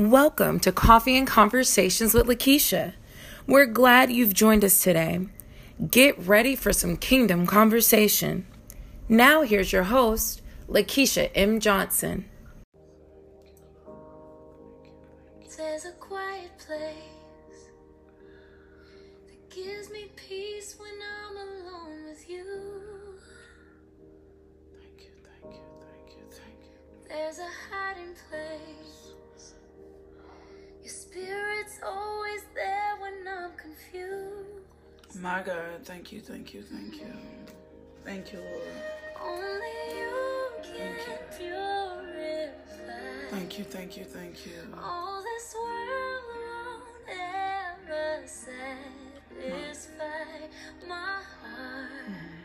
Welcome to Coffee and Conversations with Lakeisha. We're glad you've joined us today. Get ready for some kingdom conversation. Now, here's your host, Lakeisha M. Johnson. There's a quiet place that gives me peace when I'm alone with you. Thank you, thank you, thank you, thank you. There's a hiding place. Your spirit's always there when I'm confused. My God, thank you, thank you, thank you. Thank you, Lord. Only you can Thank purify Thank you, thank you, thank you. all this world won't ever satisfy my heart. Hmm.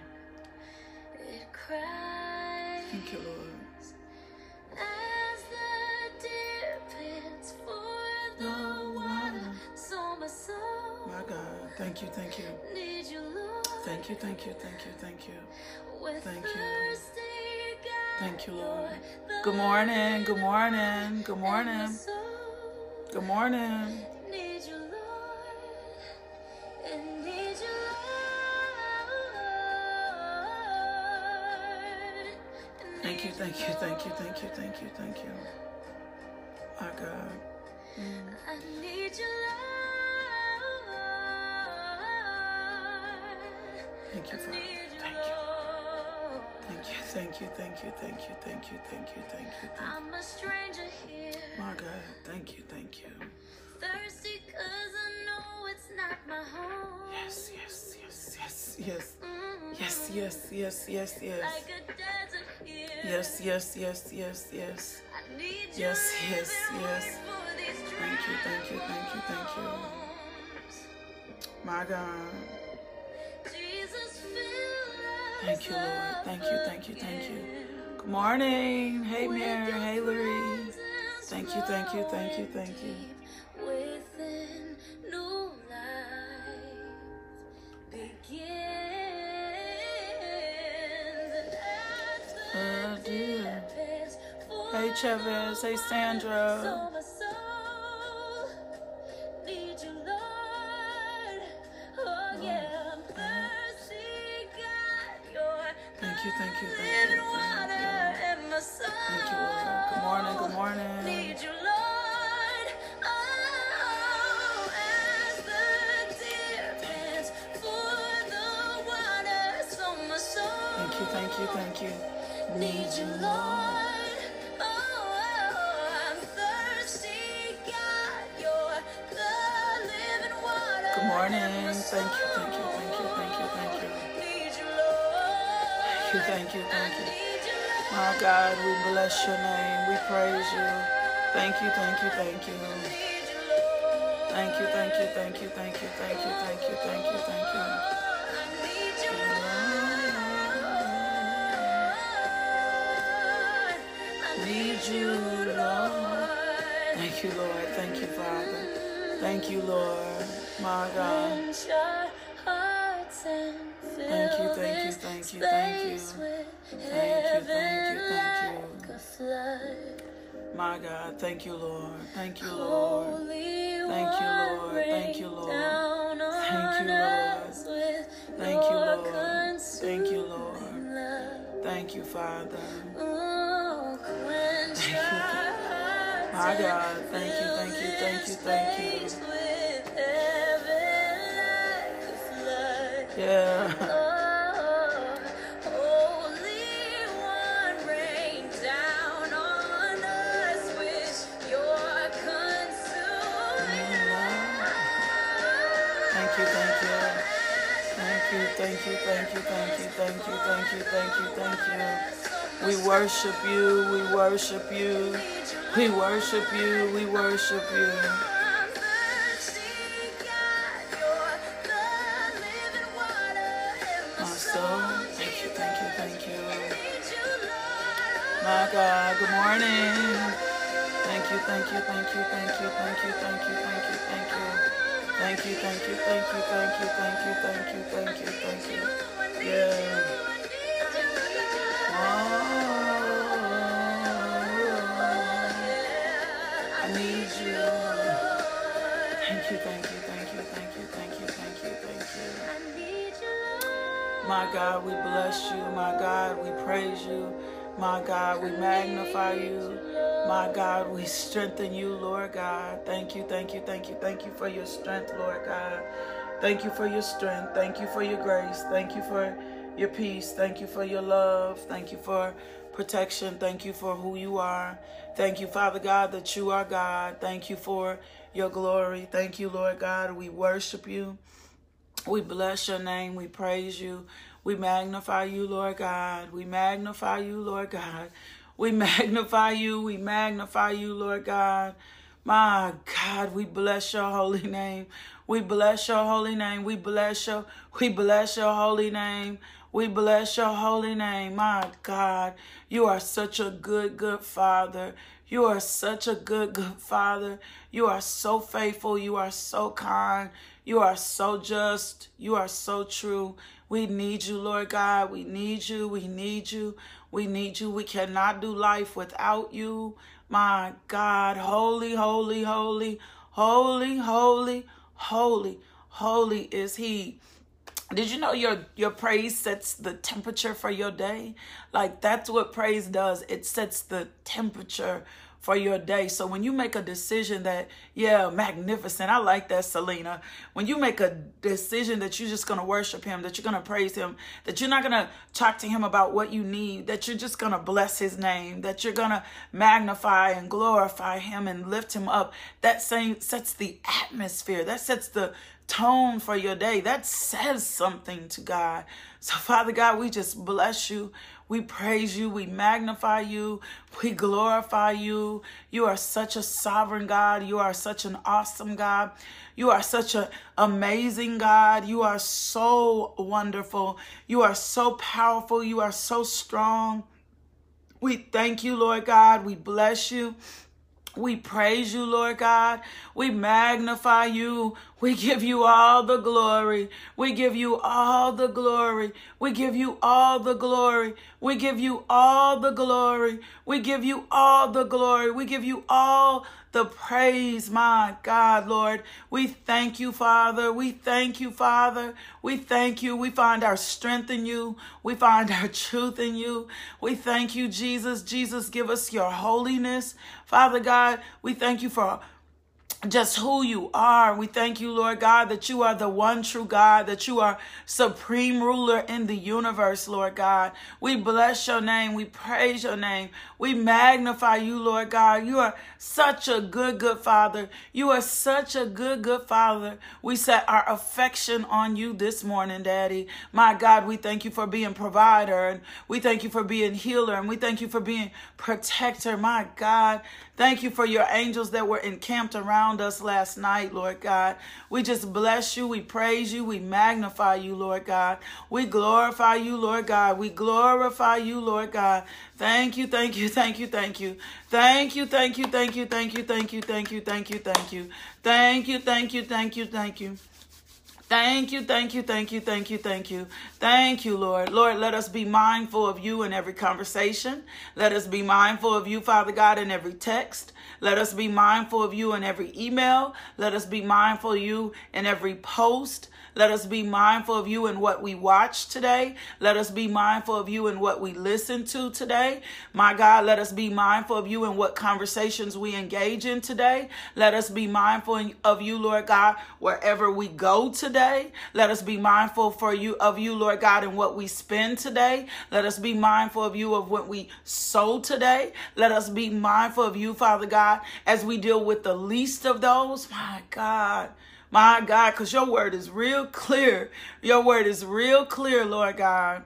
It cries. Thank you, Lord. As the deer pants for thank you, thank you. needs you, Lord. Thank you, thank you, thank you, thank you. Thank you. Thank you, Lord. Good morning, good morning, good morning, good morning. needs you, Lord. It needs you, Lord. It Thank you, thank you, thank you, thank you, thank you, thank you. My God. I Thank you, Father. Thank you. Thank you, thank you, thank you, thank you, thank you, thank you, thank you, I'm a stranger here. My God, thank you, thank you. thirsty 'cause I know it's not my home. Yes, yes, yes, yes, yes. Mm. Yes, yes, yes, yes, yes. Like a desert here. Yes, yes, yes, yes, yes. I need you Yes, yes, yes. word for these Thank you, thank you, thank you, thank you. My God. Thank you, Lord. Thank you, thank you, thank you. Good morning. Hey, Mary. Hey, Larry. Thank you, thank you, thank you, thank you. Within new life begins. And as the Oh, dear. Hey, Chavez. Hey, Sandra. Thank you, thank you. Need you, Lord. Oh, I'm thirsty, God. You're the living water. Good morning. Thank you, thank you, thank you, thank you, thank you. Need you, Lord. Thank you, thank you, thank you. My God, we bless your name. We praise you. Thank you, thank you, thank you. Need you, Thank you, thank you, thank you, thank you, thank you, thank you, thank you, thank you. You, Lord. Thank you, Lord. Thank you, Father. Thank you, Lord. My God. Quench our hearts and Thank you, thank you, thank you, thank you. Thank you, thank you, thank you. like a flood. My God. Thank you, Lord. Thank you, Lord. Thank you, Lord. Thank you, Lord. Thank you, Lord. Thank you, Lord. Thank you, Lord. Thank you, Father. My God. Thank you, thank you, thank you, thank you. space with heaven like a flood. Yeah. Oh, thank you, thank you, thank you, thank you, thank you, thank you, thank you. We worship you, we worship you, we worship you, we worship you. My soul, thank you, thank you, thank you. My God, good morning. Thank you, thank you, thank you, thank you, thank you, thank you, thank you, thank you. Thank you, thank you, thank you, thank you, thank you, thank you, thank you, thank you. Yeah. Oh. You. Thank you, thank you, thank you, thank you, thank you, thank you, thank you. My God, we bless you. My God, we praise you. My God, we magnify you. My God, we strengthen you, Lord God. Thank you, thank you, thank you, thank you for your strength, Lord God. Thank you for your strength. Thank you for your grace. Thank you for your peace. Thank you for your love. Thank you for protection. Thank you for who you are. Thank you, Father God, that you are God. Thank you for your glory. Thank you, Lord God. We worship you. We bless your name. We praise you. We magnify you, Lord God. We magnify you, Lord God. We magnify you. We magnify you, Lord God. My God, we bless your holy name. We bless your holy name. We bless your we bless your holy name. We bless your holy name. My God, you are such a good, good Father. You are such a good, good Father. You are so faithful. You are so kind. You are so just. You are so true. We need you, Lord God. We need you. We need you. We need you. We cannot do life without you. My God, holy, holy, holy, holy, holy, holy, holy is He. Did you know your your praise sets the temperature for your day? Like that's what praise does. It sets the temperature for your day. So when you make a decision that, yeah, magnificent. I like that, Selena. When you make a decision that you're just going to worship him, that you're going to praise him, that you're not going to talk to him about what you need, that you're just going to bless his name, that you're going to magnify and glorify him and lift him up, that same sets the atmosphere. That sets the tone for your day. That says something to God. So, Father God, we just bless you. We praise you. We magnify you. We glorify you. You are such a sovereign God. You are such an awesome God. You are such an amazing God. You are so wonderful. You are so powerful. You are so strong. We thank you, Lord God. We bless you. We praise you, Lord God. We magnify you. We give you all the glory. We give you all the glory. We give you all the glory. We give you all the glory. We give you all the glory. We give you all the praise, my God, Lord. We thank you, Father. We thank you, Father. We thank you. We find our strength in you. We find our truth in you. We thank you, Jesus. Jesus, give us your holiness. Father God, we thank you for just who you are. We thank you, Lord God, that you are the one true God, that you are supreme ruler in the universe, Lord God. We bless your name. We praise your name. We magnify you, Lord God. You are such a good, good Father. You are such a good, good Father. We set our affection on you this morning, Daddy. My God, we thank you for being provider and we thank you for being healer and we thank you for being protector. My God, thank you for your angels that were encamped around us last night, Lord God. We just bless you. We praise you. We magnify you, Lord God. We glorify you, Lord God. We glorify you, Lord God. Thank you, thank you, thank you, thank you. Thank you, thank you, thank you, thank you, thank you, thank you, thank you, thank you. Thank you, thank you, thank you, thank you. Thank you, thank you, thank you, thank you, thank you. Thank you, Lord. Lord, let us be mindful of you in every conversation. Let us be mindful of you, Father God, in every text. Let us be mindful of you in every email. Let us be mindful of you in every post. Let us be mindful of you and what we watch today. Let us be mindful of you and what we listen to today. My God, let us be mindful of you and what conversations we engage in today. Let us be mindful of you, Lord God, wherever we go today. Let us be mindful for you of you, Lord God, and what we spend today. Let us be mindful of you of what we sow today. Let us be mindful of you, Father God, as we deal with the least of those. My God. My God, because your word is real clear. Your word is real clear, Lord God.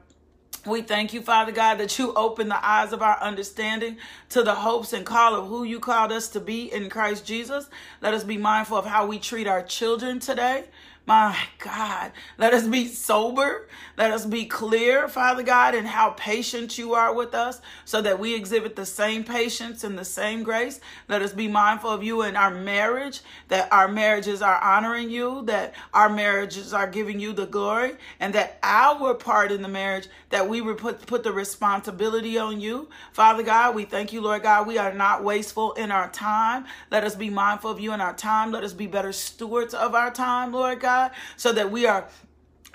We thank you, Father God, that you open the eyes of our understanding to the hopes and call of who you called us to be in Christ Jesus. Let us be mindful of how we treat our children today. My God, let us be sober. Let us be clear, Father God, in how patient you are with us so that we exhibit the same patience and the same grace. Let us be mindful of you in our marriage, that our marriages are honoring you, that our marriages are giving you the glory, and that our part in the marriage, that we put, put the responsibility on you. Father God, we thank you, Lord God. We are not wasteful in our time. Let us be mindful of you in our time. Let us be better stewards of our time, Lord God. God, so that we are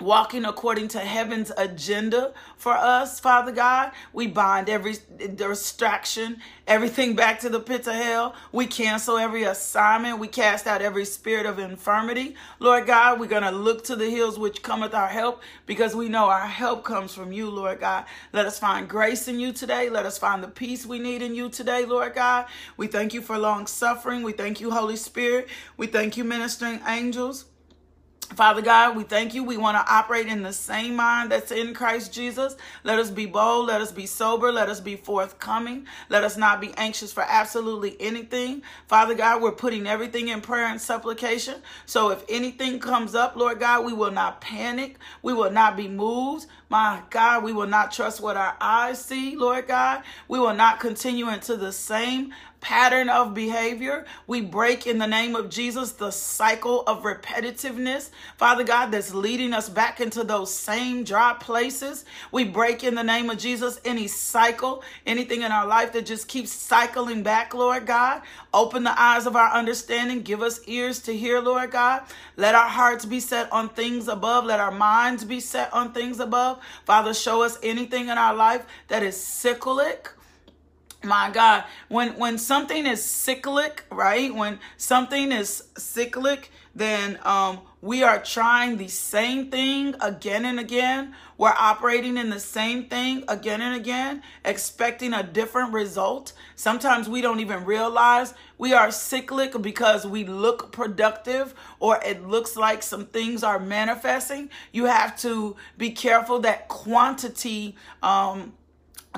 walking according to heaven's agenda for us, Father God. We bind every distraction, everything back to the pits of hell. We cancel every assignment. We cast out every spirit of infirmity. Lord God, we're going to look to the hills which cometh our help because we know our help comes from you, Lord God. Let us find grace in you today. Let us find the peace we need in you today, Lord God. We thank you for long suffering. We thank you, Holy Spirit. We thank you, ministering angels. Father God, we thank you. We want to operate in the same mind that's in Christ Jesus. Let us be bold. Let us be sober. Let us be forthcoming. Let us not be anxious for absolutely anything. Father God, we're putting everything in prayer and supplication. So if anything comes up, Lord God, we will not panic. We will not be moved. My God, we will not trust what our eyes see, Lord God. We will not continue into the same pattern of behavior. We break in the name of Jesus the cycle of repetitiveness, Father God, that's leading us back into those same dry places. We break in the name of Jesus any cycle, anything in our life that just keeps cycling back, Lord God. Open the eyes of our understanding. Give us ears to hear, Lord God. Let our hearts be set on things above. Let our minds be set on things above. Father, show us anything in our life that is cyclic. My god when when something is cyclic right? When something is cyclic then um we are trying the same thing again and again. We're operating in the same thing again and again expecting a different result. Sometimes we don't even realize we are cyclic because we look productive or it looks like some things are manifesting you have to be careful that quantity um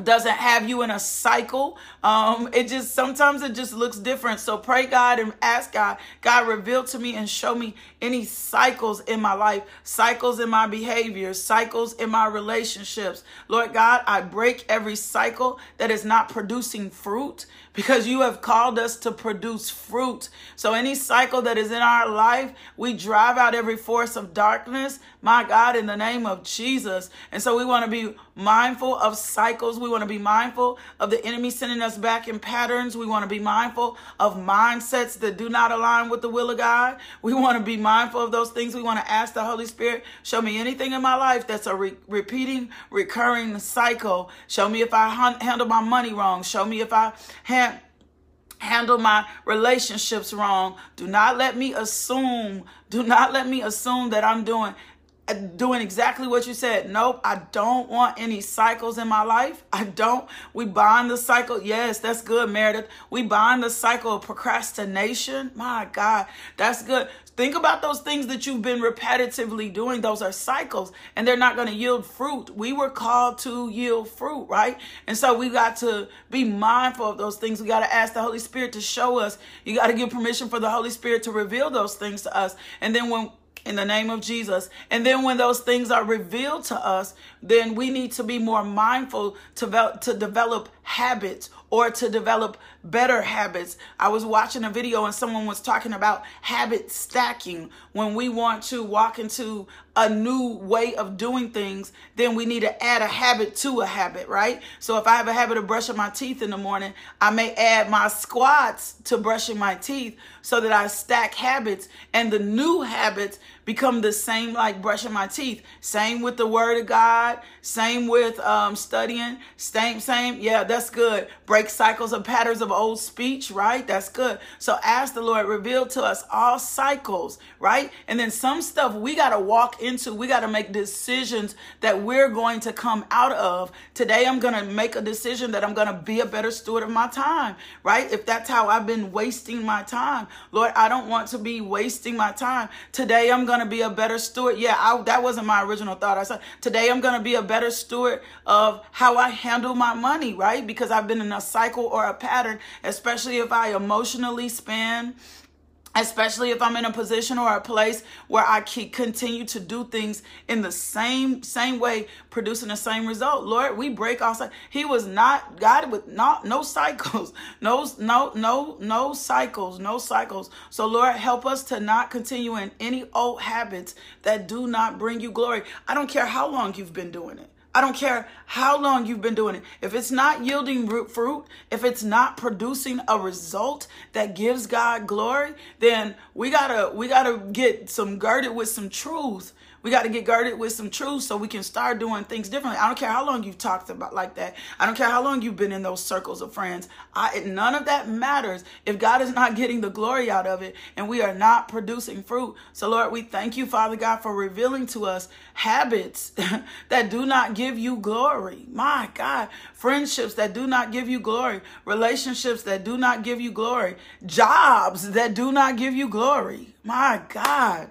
doesn't have you in a cycle. Um, it just sometimes it just looks different. So pray God and ask God, God reveal to me and show me any cycles in my life, cycles in my behavior, cycles in my relationships. Lord God, I break every cycle that is not producing fruit because you have called us to produce fruit. So any cycle that is in our life, we drive out every force of darkness, my God, in the name of Jesus. And so we want to be mindful of cycles. We want to be mindful of the enemy sending us back in patterns. We want to be mindful of mindsets that do not align with the will of God. We want to be mindful of those things. We want to ask the Holy Spirit, show me anything in my life that's a re- repeating, recurring cycle. Show me if I hun- handle my money wrong. Show me if I have handle my relationships wrong. Do not let me assume, do not let me assume that I'm doing doing exactly what you said. Nope, I don't want any cycles in my life. I don't. We bind the cycle. Yes, that's good, Meredith. We bind the cycle of procrastination. My God, that's good. Think about those things that you've been repetitively doing. Those are cycles and they're not going to yield fruit. We were called to yield fruit, right? And so we got to be mindful of those things. We got to ask the Holy Spirit to show us. You got to give permission for the Holy Spirit to reveal those things to us. And then when in the name of Jesus. And then when those things are revealed to us, then we need to be more mindful to, to develop habits or to develop better habits. I was watching a video and someone was talking about habit stacking. When we want to walk into a new way of doing things, then we need to add a habit to a habit, right? So if I have a habit of brushing my teeth in the morning, I may add my squats to brushing my teeth so that I stack habits and the new habits become the same like brushing my teeth. Same with the word of God, same with um, studying, same, same. Yeah, that's good. Break cycles of patterns of old speech, right? That's good. So ask the Lord, reveal to us all cycles, right? And then some stuff we got to walk into, we got to make decisions that we're going to come out of. Today, I'm going to make a decision that I'm going to be a better steward of my time, right? If that's how I've been wasting my time, Lord, I don't want to be wasting my time. Today, I'm going to be a better steward. Yeah, I, that wasn't my original thought. I said, today, I'm going to be a better steward of how I handle my money, right? Because I've been in a cycle or a pattern, especially if I emotionally spend especially if i'm in a position or a place where i can continue to do things in the same same way producing the same result. Lord we break off he was not god with not no cycles no no no no cycles no cycles. So lord help us to not continue in any old habits that do not bring you glory. I don't care how long you've been doing it I don't care how long you've been doing it. If it's not yielding root fruit, if it's not producing a result that gives God glory, then we gotta we gotta get some girded with some truth we got to get girded with some truth so we can start doing things differently. I don't care how long you've talked about like that. I don't care how long you've been in those circles of friends. I, none of that matters if God is not getting the glory out of it and we are not producing fruit. So Lord, we thank you, Father God, for revealing to us habits that do not give you glory. My God, friendships that do not give you glory, relationships that do not give you glory, jobs that do not give you glory. My God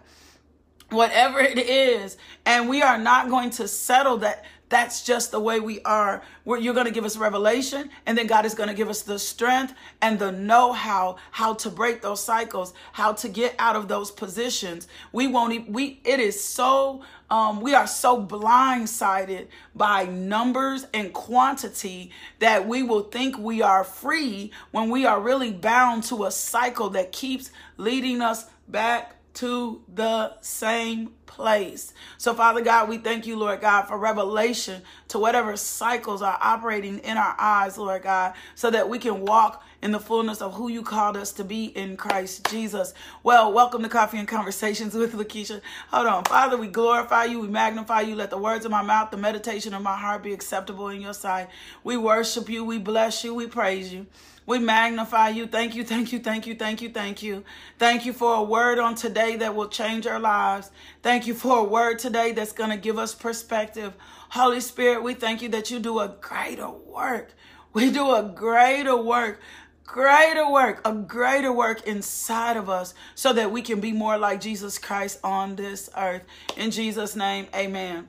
whatever it is and we are not going to settle that that's just the way we are. Where you're going to give us revelation and then god is going to give us the strength and the know-how how to break those cycles how to get out of those positions. We won't we it is so um, we are so blindsided by numbers and quantity that we will think we are free when we are really bound to a cycle that keeps leading us back to the same place. So, Father God, we thank you, Lord God, for revelation to whatever cycles are operating in our eyes, Lord God, so that we can walk in the fullness of who you called us to be in Christ Jesus. Well, welcome to Coffee and Conversations with Lakeisha. Hold on. Father, we glorify you, we magnify you. Let the words of my mouth, the meditation of my heart be acceptable in your sight. We worship you, we bless you, we praise you. We magnify you. Thank you, thank you, thank you, thank you, thank you. Thank you for a word on today that will change our lives. Thank you for a word today that's going to give us perspective. Holy Spirit, we thank you that you do a greater work. We do a greater work greater work, a greater work inside of us so that we can be more like Jesus Christ on this earth. In Jesus' name, amen.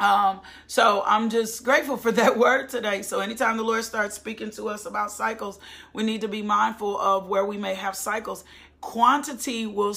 Um, so I'm just grateful for that word today. So anytime the Lord starts speaking to us about cycles, we need to be mindful of where we may have cycles. Quantity will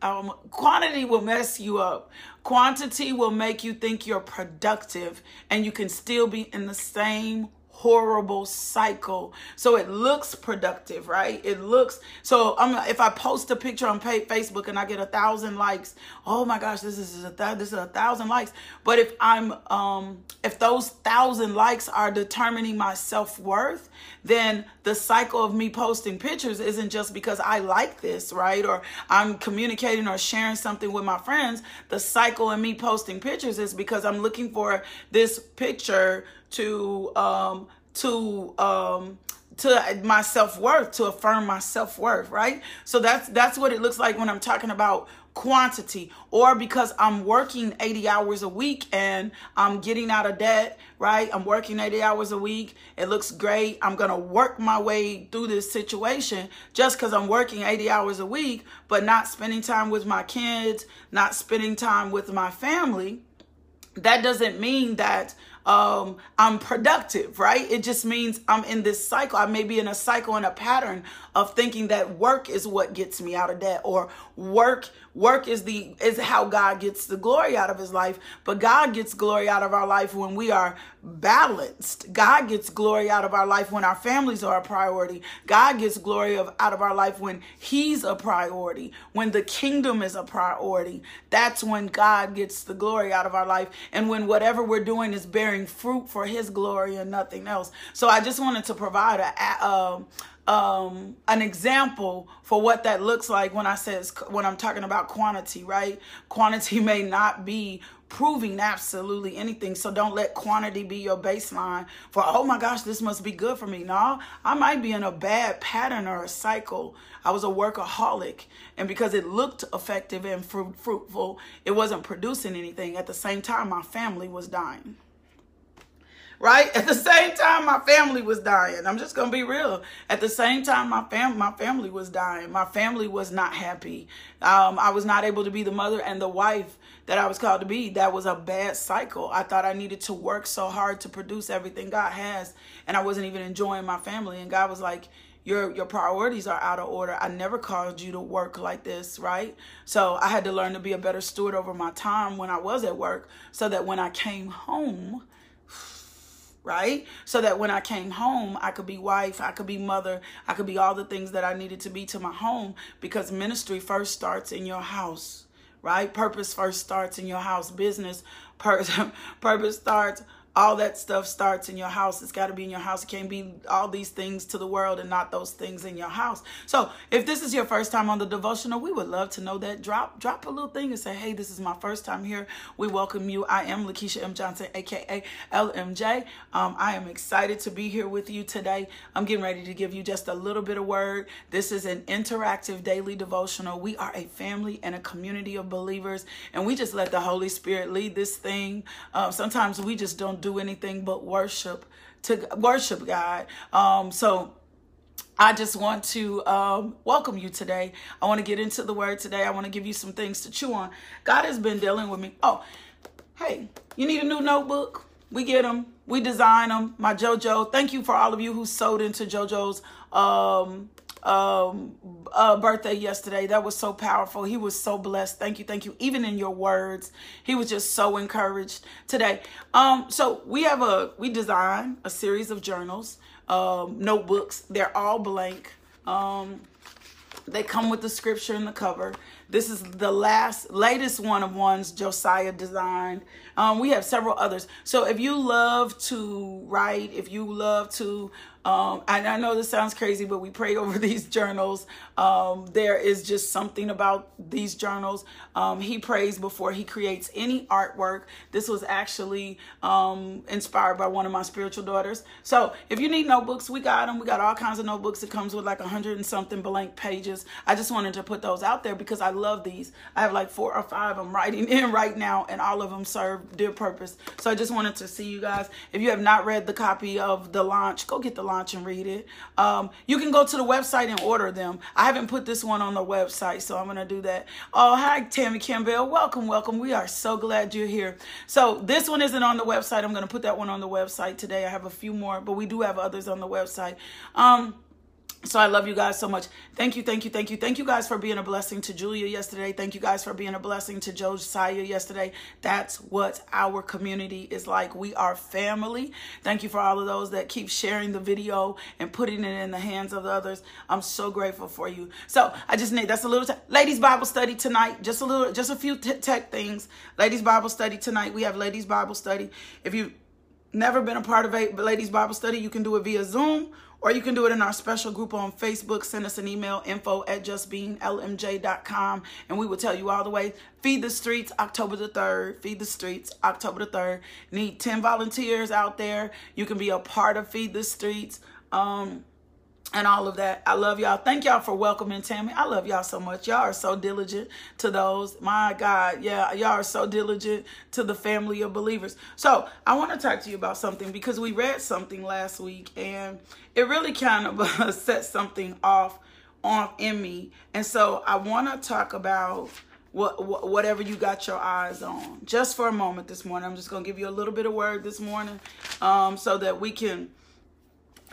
um, quantity will mess you up. Quantity will make you think you're productive and you can still be in the same horrible cycle. So it looks productive, right? It looks so. I'm if I post a picture on Facebook and I get a thousand likes, oh my gosh, this is a th- this is a thousand likes. But if I'm um if those thousand likes are determining my self worth, then the cycle of me posting pictures isn't just because I like this, right? Or I'm communicating or sharing something with my friends. The cycle of me posting pictures is because I'm looking for this picture to um to um to my self-worth to affirm my self-worth right so that's that's what it looks like when i'm talking about quantity or because i'm working 80 hours a week and i'm getting out of debt right i'm working 80 hours a week it looks great i'm gonna work my way through this situation just because i'm working 80 hours a week but not spending time with my kids not spending time with my family that doesn't mean that um, I'm productive, right? It just means I'm in this cycle. I may be in a cycle and a pattern of thinking that work is what gets me out of debt or work work is the is how God gets the glory out of his life. But God gets glory out of our life when we are balanced. God gets glory out of our life when our families are a priority. God gets glory of out of our life when he's a priority when the kingdom is a priority. That's when God gets the glory out of our life and when whatever we're doing is bearing fruit for his glory and nothing else. So I just wanted to provide a, a um, um, an example for what that looks like when I says when I'm talking about quantity, right? Quantity may not be proving absolutely anything. So don't let quantity be your baseline for, oh my gosh, this must be good for me. No, I might be in a bad pattern or a cycle. I was a workaholic. And because it looked effective and fruitful, it wasn't producing anything. At the same time, my family was dying right? At the same time, my family was dying. I'm just gonna be real. At the same time, my fam my family was dying. My family was not happy. Um, I was not able to be the mother and the wife that I was called to be. That was a bad cycle. I thought I needed to work so hard to produce everything God has, and I wasn't even enjoying my family. And God was like, your your priorities are out of order. I never called you to work like this, right? So I had to learn to be a better steward over my time when I was at work so that when I came home, right? So that when I came home, I could be wife, I could be mother, I could be all the things that I needed to be to my home because ministry first starts in your house, right? Purpose first starts in your house. Business pur- purpose starts all that stuff starts in your house. It's got to be in your house. It can't be all these things to the world and not those things in your house. So, if this is your first time on the devotional, we would love to know that. Drop drop a little thing and say, "Hey, this is my first time here." We welcome you. I am Lakeisha M Johnson, aka LMJ. Um, I am excited to be here with you today. I'm getting ready to give you just a little bit of word. This is an interactive daily devotional. We are a family and a community of believers, and we just let the Holy Spirit lead this thing. Um, sometimes we just don't do anything but worship to worship God. Um, so I just want to um, welcome you today. I want to get into the word today. I want to give you some things to chew on. God has been dealing with me. Oh, hey, you need a new notebook? We get them. We design them. My JoJo. Thank you for all of you who sewed into JoJo's um, um uh, birthday yesterday. That was so powerful. He was so blessed. Thank you, thank you. Even in your words, he was just so encouraged today. Um, so we have a we design a series of journals, um, notebooks. They're all blank. Um, they come with the scripture in the cover. This is the last, latest one of ones Josiah designed. Um, we have several others. So if you love to write, if you love to um, and I know this sounds crazy, but we pray over these journals. Um, there is just something about these journals. Um, he prays before he creates any artwork. This was actually um, inspired by one of my spiritual daughters. So if you need notebooks, we got them. We got all kinds of notebooks. It comes with like a hundred and something blank pages. I just wanted to put those out there because I love these. I have like four or five I'm writing in right now, and all of them serve their purpose. So I just wanted to see you guys. If you have not read the copy of the launch, go get the launch and read it. Um, you can go to the website and order them. I haven't put this one on the website, so I'm to do that. Oh, hi, Tammy Campbell. Welcome, welcome. We are so glad you're here. So this one isn't on the website. I'm to put that one on the website today. I have a few more, but we do have others on the website. Um, so I love you guys so much. Thank you, thank you, thank you. Thank you guys for being a blessing to Julia yesterday. Thank you guys for being a blessing to Josiah yesterday. That's what our community is like. We are family. Thank you for all of those that keep sharing the video and putting it in the hands of the others. I'm so grateful for you. So I just need, that's a little, ladies Bible study tonight. Just a little, just a few tech things. Ladies Bible study tonight. We have ladies Bible study. If you've never been a part of a ladies Bible study, you can do it via Zoom or you can do it in our special group on Facebook. Send us an email, info at justbeinglmj.com, and we will tell you all the way. Feed the Streets, October the 3rd. Feed the Streets, October the 3rd. Need 10 volunteers out there. You can be a part of Feed the Streets. Um, and all of that. I love y'all. Thank y'all for welcoming Tammy. I love y'all so much. Y'all are so diligent to those. My God, yeah, y'all are so diligent to the family of believers. So I want to talk to you about something because we read something last week and it really kind of set something off off in me. And so I want to talk about what, whatever you got your eyes on. Just for a moment this morning. I'm just going to give you a little bit of word this morning um, so that we can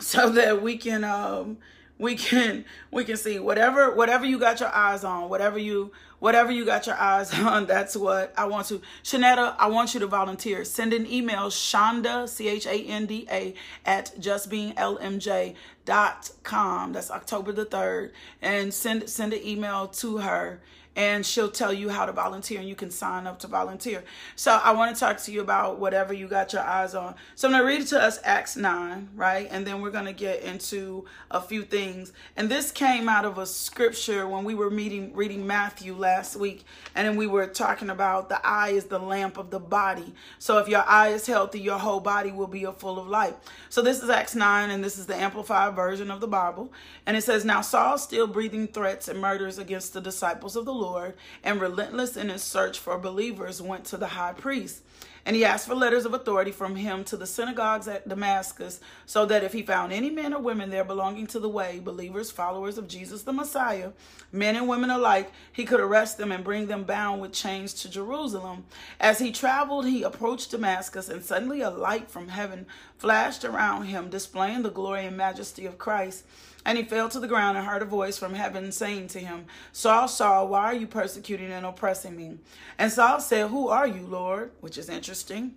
so that we can um we can we can see whatever whatever you got your eyes on whatever you whatever you got your eyes on that's what i want to. Shanetta i want you to volunteer. Send an email Chanda c-h-a-n-d-a at justbeinglmj.com that's october the 3rd and send send an email to her and she'll tell you how to volunteer and you can sign up to volunteer. So I want to talk to you about whatever you got your eyes on. So I'm going to read it to us Acts 9, right? And then we're going to get into a few things. And this came out of a scripture when we were meeting reading Matthew last week and then we were talking about the eye is the lamp of the body. So if your eye is healthy, your whole body will be full of light. So this is Acts 9 and this is the amplified version of the Bible. And it says, "Now Saul still breathing threats and murders against the disciples of the Lord, and relentless in his search for believers, went to the high priest. And he asked for letters of authority from him to the synagogues at Damascus, so that if he found any men or women there belonging to the way, believers, followers of Jesus the Messiah, men and women alike, he could arrest them and bring them bound with chains to Jerusalem. As he traveled, he approached Damascus, and suddenly a light from heaven flashed around him, displaying the glory and majesty of Christ. And he fell to the ground and heard a voice from heaven saying to him, Saul, Saul, why are you persecuting and oppressing me? And Saul said, Who are you, Lord? Which is interesting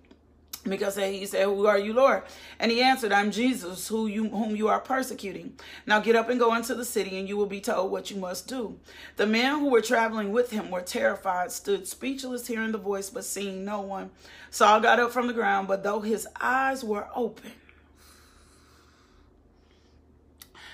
because he said, Who are you, Lord? And he answered, I'm Jesus, who you, whom you are persecuting. Now get up and go into the city, and you will be told what you must do. The men who were traveling with him were terrified, stood speechless, hearing the voice, but seeing no one. Saul got up from the ground, but though his eyes were open,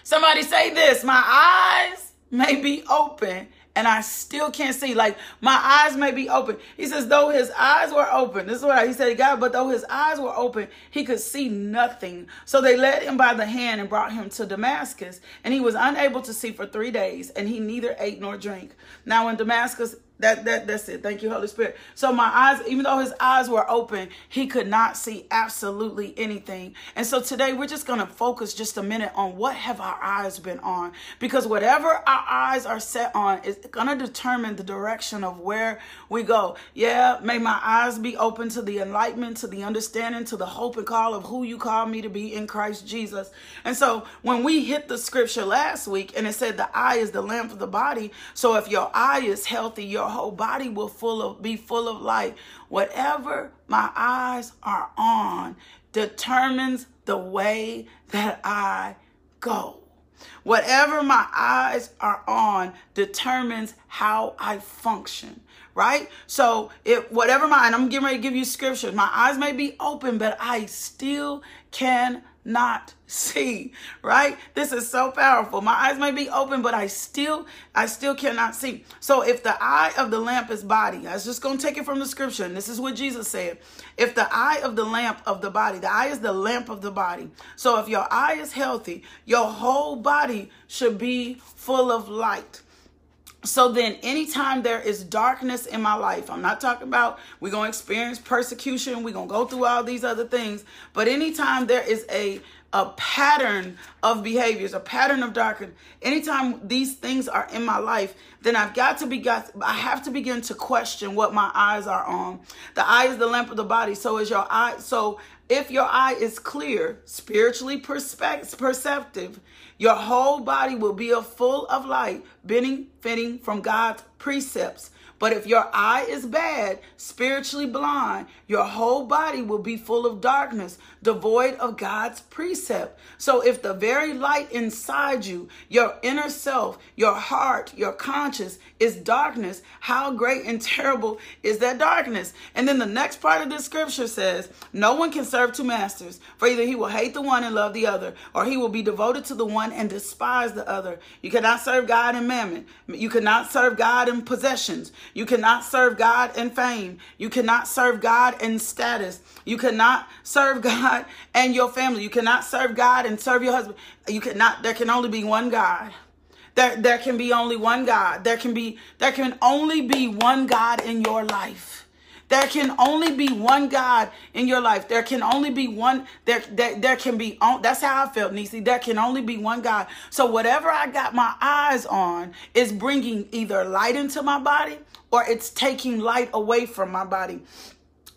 Somebody say this My eyes may be open and I still can't see. Like my eyes may be open. He says, though his eyes were open, this is what he said, God, but though his eyes were open, he could see nothing. So they led him by the hand and brought him to Damascus. And he was unable to see for three days, and he neither ate nor drank. Now in Damascus, that, that that's it. Thank you, Holy Spirit. So my eyes, even though his eyes were open, he could not see absolutely anything. And so today we're just to focus just a minute on what have our eyes been on? Because whatever our eyes are set on is to determine the direction of where we go. Yeah, may my eyes be open to the enlightenment, to the understanding, to the hope and call of who you call me to be in Christ Jesus. And so when we hit the scripture last week and it said the eye is the lamp of the body. So if your eye is healthy, your whole body will full of be full of light. Whatever my eyes are on determines the way that I go. Whatever my eyes are on determines how I function, right? So if whatever my and I'm getting ready to give you scriptures, my eyes may be open, but I still can not see right? This is so powerful. My eyes may be open but i still i still cannot see. So if the eye of the lamp is body i was just going to take it from the scripture and this is what jesus said. If the eye of the lamp of the body the eye is the lamp of the body. So if your eye is healthy your whole body should be full of light so then, anytime there is darkness in my life, I'm not talking about we're going to experience persecution, we're going to go through all these other things, but anytime there is a a pattern of behaviors, a pattern of darkness. Anytime these things are in my life, then I've got to be got I have to begin to question what my eyes are on. The eye is the lamp of the body. So is your eye. So if your eye is clear, spiritually perceptive, your whole body will be full of light, benefiting from God's precepts. But if your eye is bad, spiritually blind, your whole body will be full of darkness, devoid of God's precept. So if the very light inside you, your inner self, your heart, your conscience is darkness, how great and terrible is that darkness? And then the next part of the scripture says, No one can serve two masters, for either he will hate the one and love the other, or he will be devoted to the one and despise the other. You cannot serve God in mammon. You cannot serve God in possessions. You cannot serve God in fame. You cannot serve God in status. You cannot serve God and your family. You cannot serve God and serve your husband. You cannot, there can only be one God. There, there can be only one God. There can be, there can only be one God in your life. There can only be one God in your life. There can only be one. There, there, there can be. That's how I felt, Nisi. There can only be one God. So whatever I got my eyes on is bringing either light into my body or it's taking light away from my body.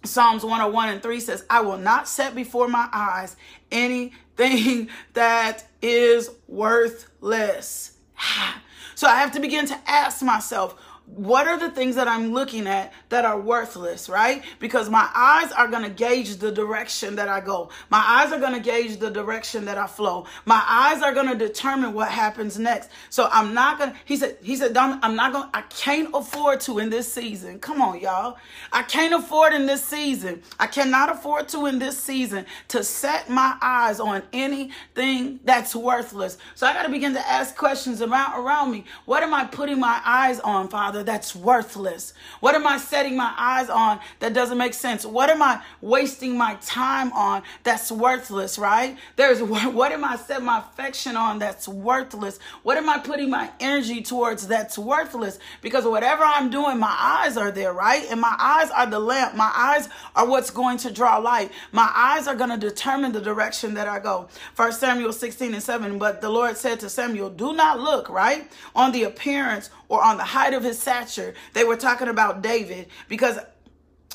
Psalms 101 and 3 says, I will not set before my eyes anything that is worthless. So I have to begin to ask myself, what are the things that I'm looking at that are worthless, right? Because my eyes are going to gauge the direction that I go. My eyes are going to gauge the direction that I flow. My eyes are going to determine what happens next. So I'm not going to, he said, he said, I'm not going, I can't afford to in this season. Come on, y'all. I can't afford in this season. I cannot afford to in this season to set my eyes on anything that's worthless. So I got to begin to ask questions around, around me. What am I putting my eyes on, Father? That's worthless? What am I setting my eyes on that doesn't make sense? What am I wasting my time on that's worthless, right? There's what am I setting my affection on that's worthless? What am I putting my energy towards that's worthless? Because whatever I'm doing, my eyes are there, right? And my eyes are the lamp. My eyes are what's going to draw light. My eyes are going to determine the direction that I go. First Samuel 16 and 7. But the Lord said to Samuel, Do not look, right? On the appearance or on the height of his stature. They were talking about David because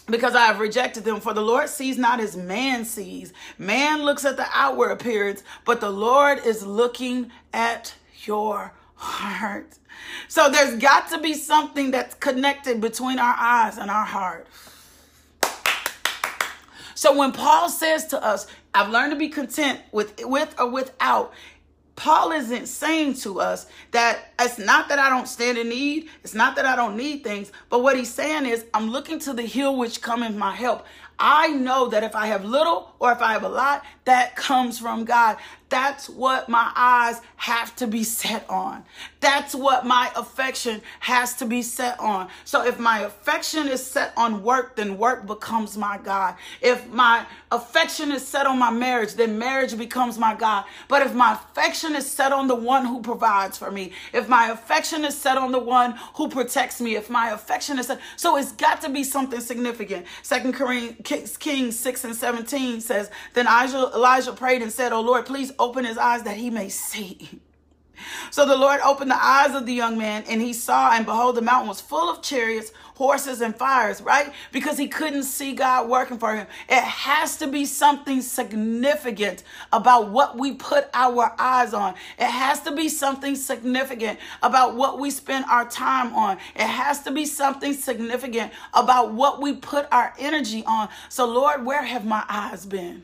because I have rejected them. For the Lord sees not as man sees. Man looks at the outward appearance, but the Lord is looking at your heart. So there's got to be something that's connected between our eyes and our heart. So when Paul says to us, I've learned to be content with with or without, Paul isn't saying to us that it's not that I don't stand in need, it's not that I don't need things, but what he's saying is I'm looking to the hill which cometh my help. I know that if I have little or if I have a lot, that comes from God. That's what my eyes have to be set on. That's what my affection has to be set on. So if my affection is set on work, then work becomes my God. If my affection is set on my marriage, then marriage becomes my God. But if my affection is set on the one who provides for me, if my affection is set on the one who protects me, if my affection is set, so it's got to be something significant. Second Kings 6 and 17 says, Then Elijah prayed and said, Oh Lord, please open his eyes that he may see. So the Lord opened the eyes of the young man, and he saw, and behold, the mountain was full of chariots, horses, and fires, right? Because he couldn't see God working for him. It has to be something significant about what we put our eyes on. It has to be something significant about what we spend our time on. It has to be something significant about what we put our energy on. So, Lord, where have my eyes been?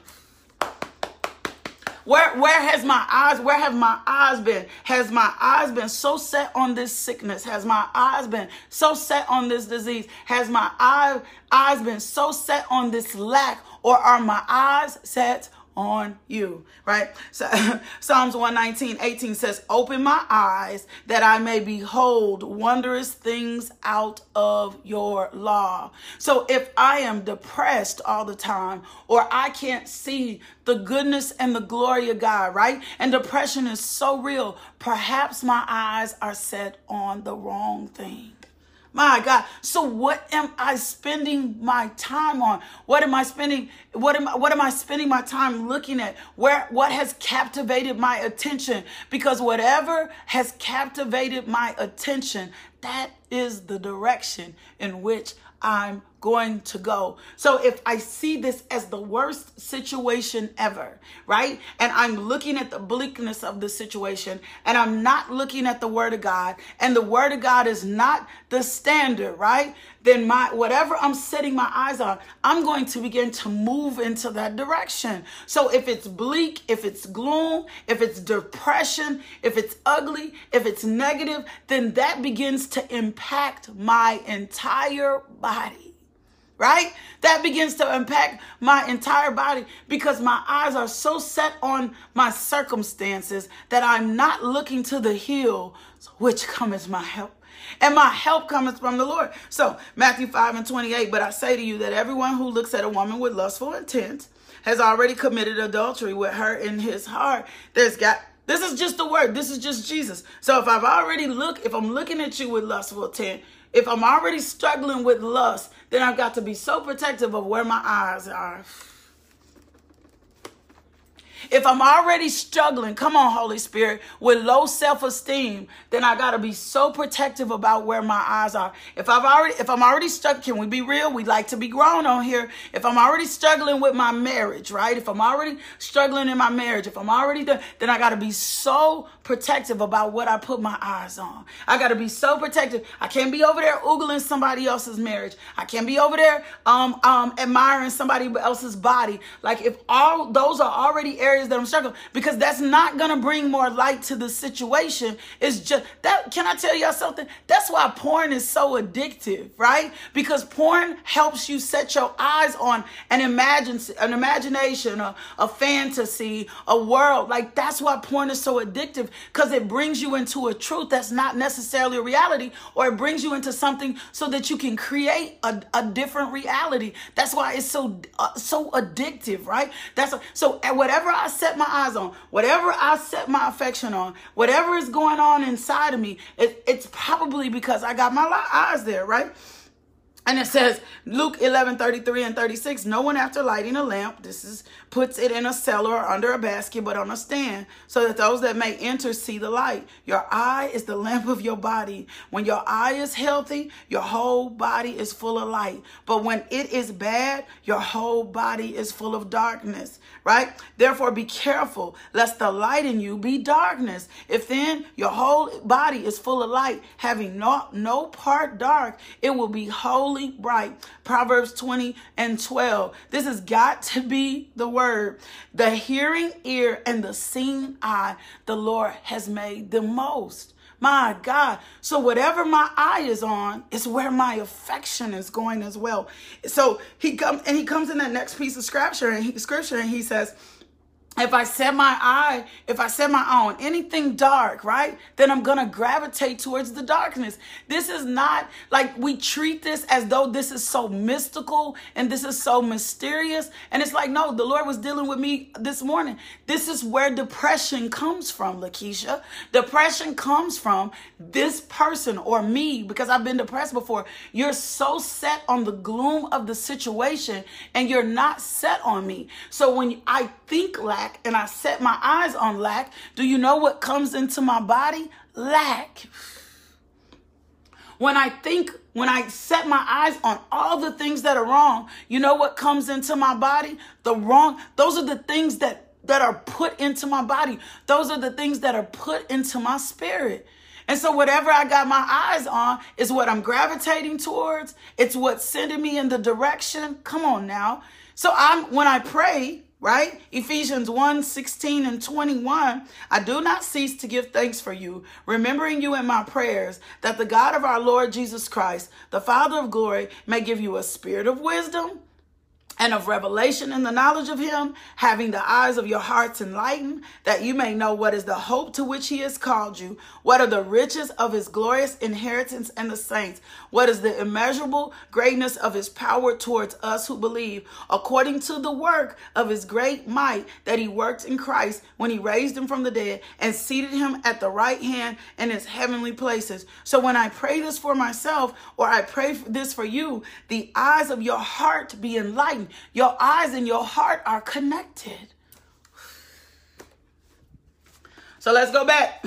Where where has my eyes, where have my eyes been? Has my eyes been so set on this sickness? Has my eyes been so set on this disease? Has my eye, eyes been so set on this lack? Or are my eyes set on you, right? So Psalms 119, 18 says, Open my eyes that I may behold wondrous things out of your law. So if I am depressed all the time, or I can't see the goodness and the glory of God, right? And depression is so real, perhaps my eyes are set on the wrong thing. My God. So what am I spending my time on? What am I spending what am what am I spending my time looking at? Where what has captivated my attention? Because whatever has captivated my attention, that is the direction in which I'm going to go. So if I see this as the worst situation ever, right? And I'm looking at the bleakness of the situation and I'm not looking at the word of God and the word of God is not the standard, right? Then my whatever I'm setting my eyes on, I'm going to begin to move into that direction. So if it's bleak, if it's gloom, if it's depression, if it's ugly, if it's negative, then that begins to impact my entire body right? That begins to impact my entire body because my eyes are so set on my circumstances that I'm not looking to the hill which cometh my help. And my help cometh from the Lord. So, Matthew 5 and 28, but I say to you that everyone who looks at a woman with lustful intent has already committed adultery with her in his heart. There's got this is just the word. This is just Jesus. So if I've already look, if I'm looking at you with lustful intent, if I'm already struggling with lust, then I've got to be so protective of where my eyes are. If I'm already struggling, come on, Holy Spirit, with low self-esteem, then I gotta be so protective about where my eyes are. If I've already, if I'm already stuck, can we be real? We'd like to be grown on here. If I'm already struggling with my marriage, right? If I'm already struggling in my marriage, if I'm already done, then I gotta be so protective about what I put my eyes on. I gotta be so protective. I can't be over there oogling somebody else's marriage. I can't be over there um um admiring somebody else's body. Like if all those are already areas that I'm struggling because that's not to bring more light to the situation. It's just that, can I tell y'all something? That's why porn is so addictive, right? Because porn helps you set your eyes on an imagine, an imagination, a, a fantasy, a world. Like that's why porn is so addictive because it brings you into a truth that's not necessarily a reality or it brings you into something so that you can create a, a different reality. That's why it's so, uh, so addictive, right? That's a, so whatever I set my eyes on, whatever I set my affection on, whatever is going on inside of me, it, it's probably because I got my eyes there, right? And it says, Luke 11, 33 and 36, no one after lighting a lamp, this is puts it in a cellar or under a basket, but on a stand, so that those that may enter see the light. Your eye is the lamp of your body. When your eye is healthy, your whole body is full of light. But when it is bad, your whole body is full of darkness, right? Therefore, be careful lest the light in you be darkness. If then your whole body is full of light, having no, no part dark, it will be wholly bright. Proverbs 20 and 12. This has got to be the word word, the hearing ear and the seeing eye, the Lord has made the most. My God. So whatever my eye is on is where my affection is going as well. So he comes and he comes in that next piece of scripture and he, scripture and he says, if I set my eye, if I set my on anything dark, right, then I'm to gravitate towards the darkness. This is not like we treat this as though this is so mystical and this is so mysterious. And it's like, no, the Lord was dealing with me this morning. This is where depression comes from, Lakeisha. Depression comes from this person or me because I've been depressed before. You're so set on the gloom of the situation and you're not set on me. So when I think like, lack and I set my eyes on lack, do you know what comes into my body? Lack. When I think, when I set my eyes on all the things that are wrong, you know what comes into my body? The wrong, those are the things that that are put into my body. Those are the things that are put into my spirit. And so whatever I got my eyes on is what I'm gravitating towards. It's what's sending me in the direction. Come on now. So I'm when I pray, right? Ephesians 1 16 and 21. I do not cease to give thanks for you, remembering you in my prayers, that the God of our Lord Jesus Christ, the Father of glory, may give you a spirit of wisdom and of revelation in the knowledge of him, having the eyes of your hearts enlightened, that you may know what is the hope to which he has called you, what are the riches of his glorious inheritance in the saints, what is the immeasurable greatness of his power towards us who believe, according to the work of his great might that he worked in Christ when he raised him from the dead and seated him at the right hand in his heavenly places. So when I pray this for myself, or I pray this for you, the eyes of your heart be enlightened your eyes and your heart are connected. So let's go back.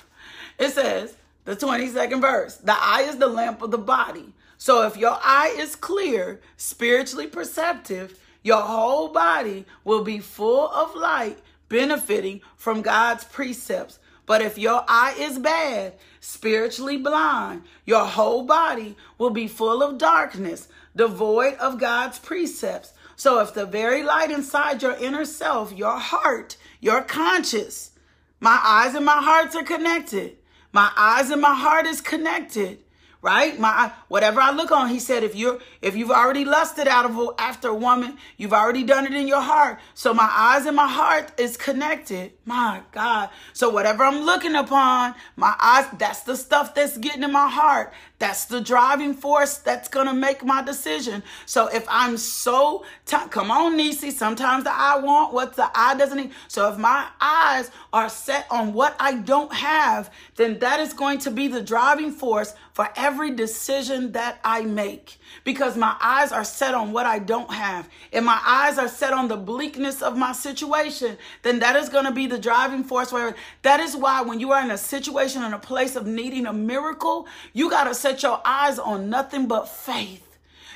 it says, the 22nd verse, the eye is the lamp of the body. So if your eye is clear, spiritually perceptive, your whole body will be full of light, benefiting from God's precepts. But if your eye is bad, spiritually blind, your whole body will be full of darkness, devoid of God's precepts. So if the very light inside your inner self, your heart, your conscience, my eyes and my hearts are connected. My eyes and my heart is connected right? My whatever I look on, he said, if you're if you've already lusted out of after a woman, you've already done it in your heart. So my eyes and my heart is connected. My God. So whatever I'm looking upon, my eyes, that's the stuff that's getting in my heart. That's the driving force that's going to make my decision. So if I'm so, t- come on, Nisi, sometimes the eye want what the eye doesn't need. So if my eyes are set on what I don't have, then that is going to be the driving force for every decision that I make because my eyes are set on what I don't have and my eyes are set on the bleakness of my situation, then that is going to be the driving force. Where that is why when you are in a situation in a place of needing a miracle, you got to set your eyes on nothing but faith.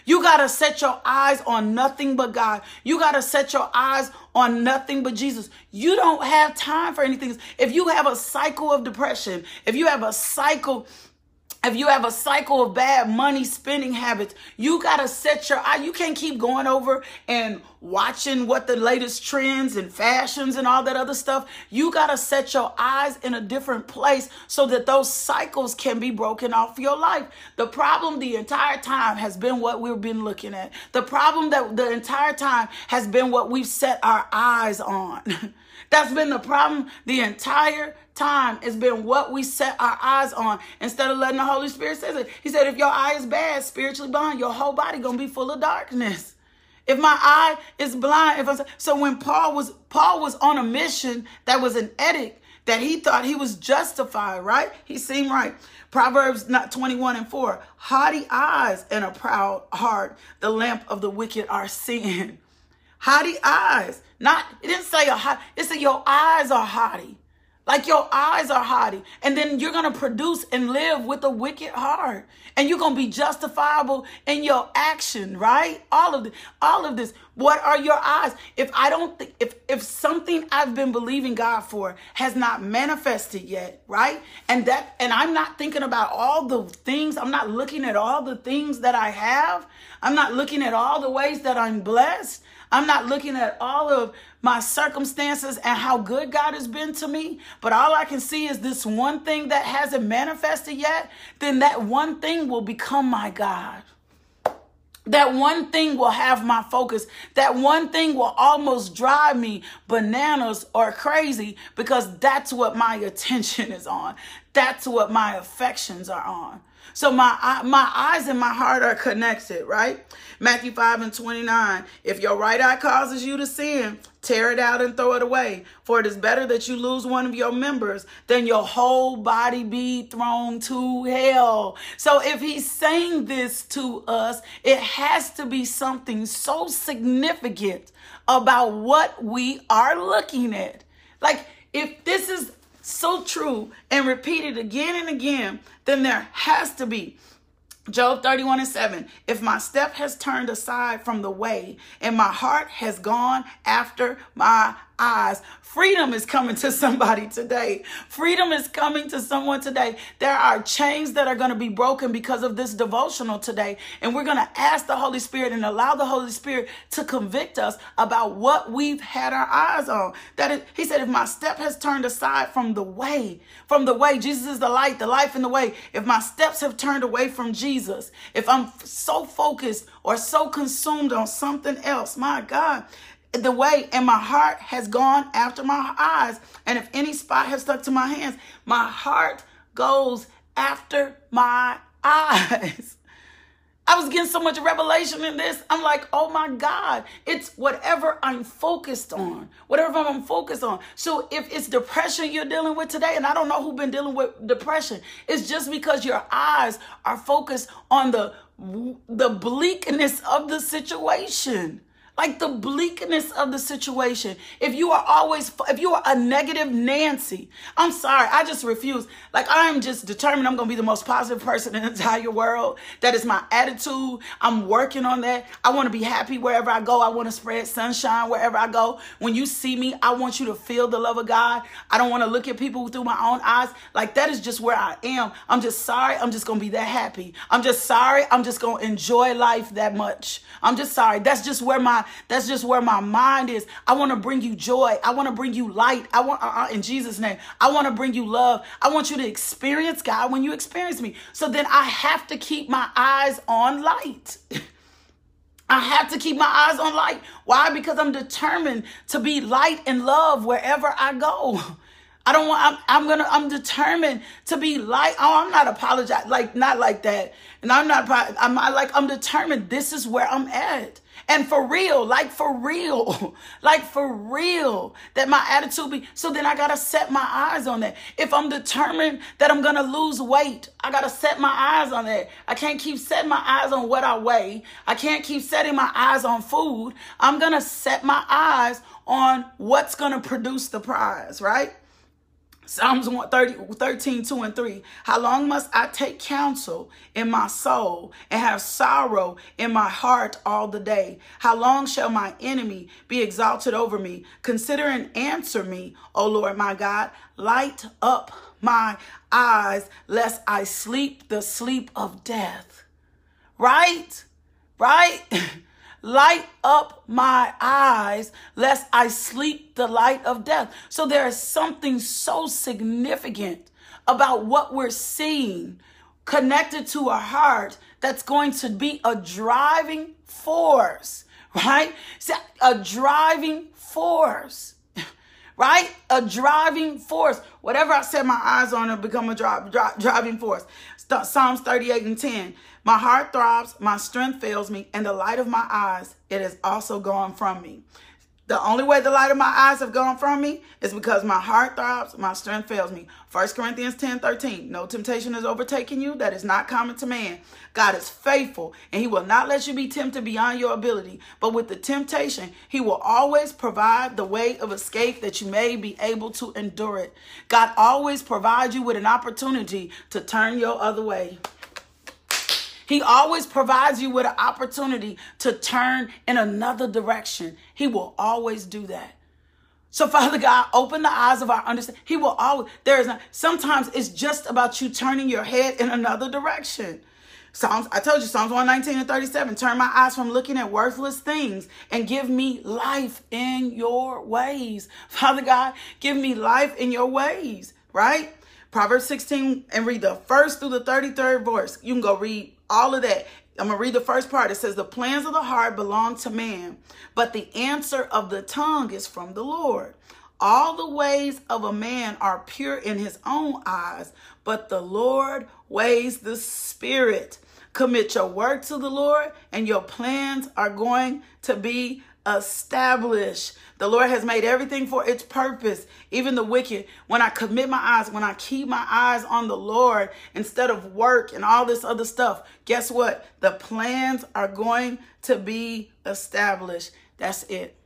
You got to set your eyes on nothing but God. You got to set your eyes on nothing but Jesus. You don't have time for anything. If you have a cycle of depression, if you have a cycle if you have a cycle of bad money spending habits, you got to set your eye. You can't keep going over and watching what the latest trends and fashions and all that other stuff. You got to set your eyes in a different place so that those cycles can be broken off your life. The problem the entire time has been what we've been looking at. The problem that the entire time has been what we've set our eyes on. That's been the problem the entire time. It's been what we set our eyes on instead of letting the Holy Spirit say it. He said, if your eye is bad, spiritually blind, your whole body gonna be full of darkness. If my eye is blind, if I'm so when Paul was Paul was on a mission that was an edict that he thought he was justified, right? He seemed right. Proverbs not 21 and 4. Haughty eyes and a proud heart, the lamp of the wicked are seen. Haughty eyes. Not, it didn't say a hot, it said your eyes are haughty. Like your eyes are haughty. And then you're going to produce and live with a wicked heart. And you're going to be justifiable in your action, right? All of this, all of this. What are your eyes? If I don't think, if, if something I've been believing God for has not manifested yet, right? And that, and I'm not thinking about all the things, I'm not looking at all the things that I have. I'm not looking at all the ways that I'm blessed. I'm not looking at all of my circumstances and how good God has been to me, but all I can see is this one thing that hasn't manifested yet, then that one thing will become my God. That one thing will have my focus. That one thing will almost drive me bananas or crazy because that's what my attention is on. That's what my affections are on. So my my eyes and my heart are connected, right? Matthew 5 and 29. If your right eye causes you to sin, tear it out and throw it away. For it is better that you lose one of your members than your whole body be thrown to hell. So if he's saying this to us, it has to be something so significant about what we are looking at. Like if this is so true and repeated again and again, then there has to be Job 31 and 7. If my step has turned aside from the way and my heart has gone after my eyes. Freedom is coming to somebody today. Freedom is coming to someone today. There are chains that are going to be broken because of this devotional today. And we're going to ask the Holy Spirit and allow the Holy Spirit to convict us about what we've had our eyes on. That is, he said, if my step has turned aside from the way, from the way, Jesus is the light, the life, and the way. If my steps have turned away from Jesus, if I'm so focused or so consumed on something else, my God, the way and my heart has gone after my eyes and if any spot has stuck to my hands my heart goes after my eyes I was getting so much revelation in this. I'm like, oh my God, it's whatever I'm focused on, whatever I'm focused on. So if it's depression you're dealing with today, and I don't know who's been dealing with depression, it's just because your eyes are focused on the the bleakness of the situation like the bleakness of the situation. If you are always, if you are a negative Nancy, I'm sorry, I just refuse. Like I'm just determined I'm to be the most positive person in the entire world. That is my attitude. I'm working on that. I want to be happy wherever I go. I want to spread sunshine wherever I go. When you see me, I want you to feel the love of God. I don't want to look at people through my own eyes. Like that is just where I am. I'm just sorry. I'm just to be that happy. I'm just sorry. I'm just to enjoy life that much. I'm just sorry. That's just where my that's just where my mind is. I want to bring you joy. I want to bring you light. I want, uh, in Jesus' name, I want to bring you love. I want you to experience God when you experience me. So then I have to keep my eyes on light. I have to keep my eyes on light. Why? Because I'm determined to be light and love wherever I go. I don't want, I'm, I'm gonna, I'm determined to be light. Oh, I'm not apologize, like, not like that. And I'm not, I'm not like, I'm determined. This is where I'm at. And for real, like for real, like for real, that my attitude be. So then I got to set my eyes on that. If I'm determined that I'm going to lose weight, I got to set my eyes on that. I can't keep setting my eyes on what I weigh. I can't keep setting my eyes on food. I'm going to set my eyes on what's going to produce the prize, right? Psalms 130, 13, 2 and 3. How long must I take counsel in my soul and have sorrow in my heart all the day? How long shall my enemy be exalted over me? Consider and answer me, O Lord my God. Light up my eyes, lest I sleep the sleep of death. Right? Right? Light up my eyes, lest I sleep the light of death. So there is something so significant about what we're seeing connected to our heart that's going to be a driving force, right? A driving force, right? A driving force. Whatever I set my eyes on, it become a drive, dri- driving force. Psalms 38 and 10. My heart throbs, my strength fails me, and the light of my eyes, it has also gone from me. The only way the light of my eyes have gone from me is because my heart throbs, my strength fails me. 1 Corinthians 10 13. No temptation has overtaken you that is not common to man. God is faithful, and He will not let you be tempted beyond your ability. But with the temptation, He will always provide the way of escape that you may be able to endure it. God always provides you with an opportunity to turn your other way. He always provides you with an opportunity to turn in another direction. He will always do that. So, Father God, open the eyes of our understanding. He will always, there is not, sometimes it's just about you turning your head in another direction. Psalms, I told you, Psalms 119 and 37, turn my eyes from looking at worthless things and give me life in your ways. Father God, give me life in your ways, right? Proverbs 16 and read the first through the 33rd verse. You can go read all of that. I'm going to read the first part. It says, The plans of the heart belong to man, but the answer of the tongue is from the Lord. All the ways of a man are pure in his own eyes, but the Lord weighs the spirit. Commit your work to the Lord, and your plans are going to be established. The Lord has made everything for its purpose, even the wicked. When I commit my eyes, when I keep my eyes on the Lord instead of work and all this other stuff, guess what? The plans are going to be established. That's it.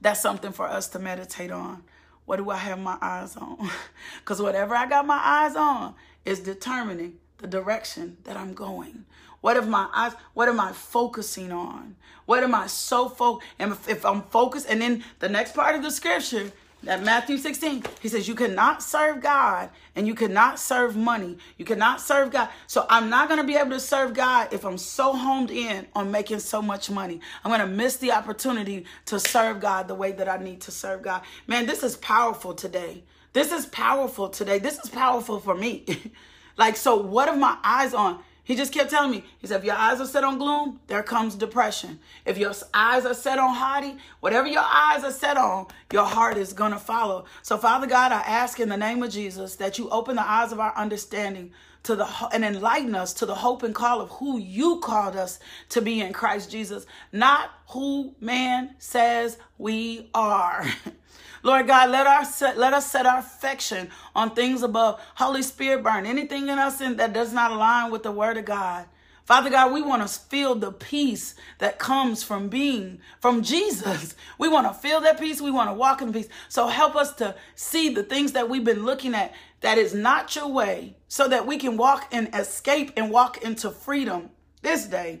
That's something for us to meditate on. What do I have my eyes on? Because whatever I got my eyes on is determining the direction that I'm going. What am my eyes? What am I focusing on? What am I so focused? And if, if I'm focused, and then the next part of the scripture, that Matthew 16, he says, You cannot serve God and you cannot serve money. You cannot serve God. So I'm not going to be able to serve God if I'm so homed in on making so much money. I'm going to miss the opportunity to serve God the way that I need to serve God. Man, this is powerful today. This is powerful today. This is powerful for me. like, so what are my eyes on? He just kept telling me, he said, if your eyes are set on gloom, there comes depression. If your eyes are set on haughty, whatever your eyes are set on, your heart is going to follow. So, Father God, I ask in the name of Jesus that you open the eyes of our understanding to the and enlighten us to the hope and call of who you called us to be in Christ Jesus, not who man says we are. Lord God, let our set, let us set our affection on things above. Holy Spirit, burn anything in us that does not align with the Word of God. Father God, we want to feel the peace that comes from being from Jesus. We want to feel that peace. We want to walk in peace. So help us to see the things that we've been looking at that is not your way so that we can walk and escape and walk into freedom this day.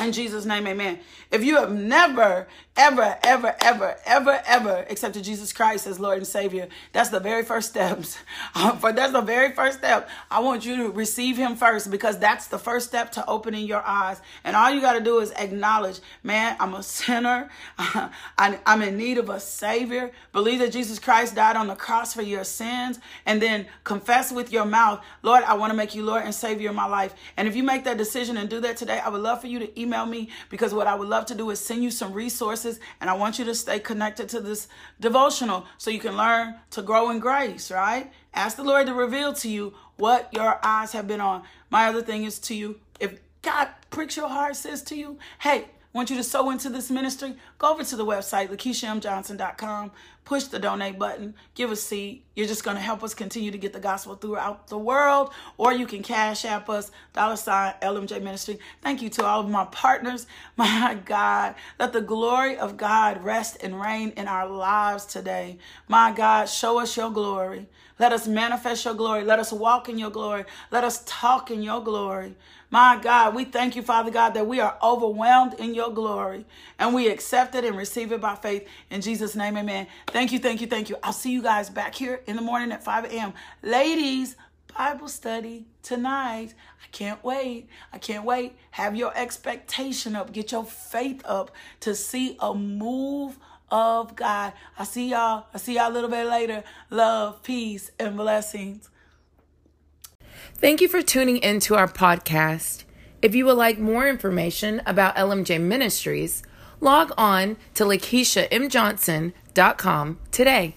In Jesus' name, amen. If you have never, ever, ever, ever, ever, ever accepted Jesus Christ as Lord and Savior, that's the very first steps. Um, for that's the very first step. I want you to receive Him first because that's the first step to opening your eyes. And all you got to do is acknowledge, man, I'm a sinner. I'm in need of a Savior. Believe that Jesus Christ died on the cross for your sins. And then confess with your mouth, Lord, I want to make you Lord and Savior in my life. And if you make that decision and do that today, I would love for you to email email me because what I would love to do is send you some resources and I want you to stay connected to this devotional so you can learn to grow in grace, right? Ask the Lord to reveal to you what your eyes have been on. My other thing is to you, if God pricks your heart, says to you, hey, want you to sow into this ministry, go over to the website, LakeishaMJohnson.com, push the donate button, give a seed. You're just going to help us continue to get the gospel throughout the world. Or you can cash app us, dollar sign LMJ Ministry. Thank you to all of my partners. My God, let the glory of God rest and reign in our lives today. My God, show us your glory. Let us manifest your glory. Let us walk in your glory. Let us talk in your glory. My God, we thank you, Father God, that we are overwhelmed in your glory and we accept it and receive it by faith. In Jesus' name, amen. Thank you, thank you, thank you. I'll see you guys back here in the morning at 5 a.m. Ladies, Bible study tonight. I can't wait. I can't wait. Have your expectation up. Get your faith up to see a move of God. I see y'all. I see y'all a little bit later. Love, peace, and blessings. Thank you for tuning into our podcast. If you would like more information about LMJ Ministries, log on to LakeishaMJohnson.com today.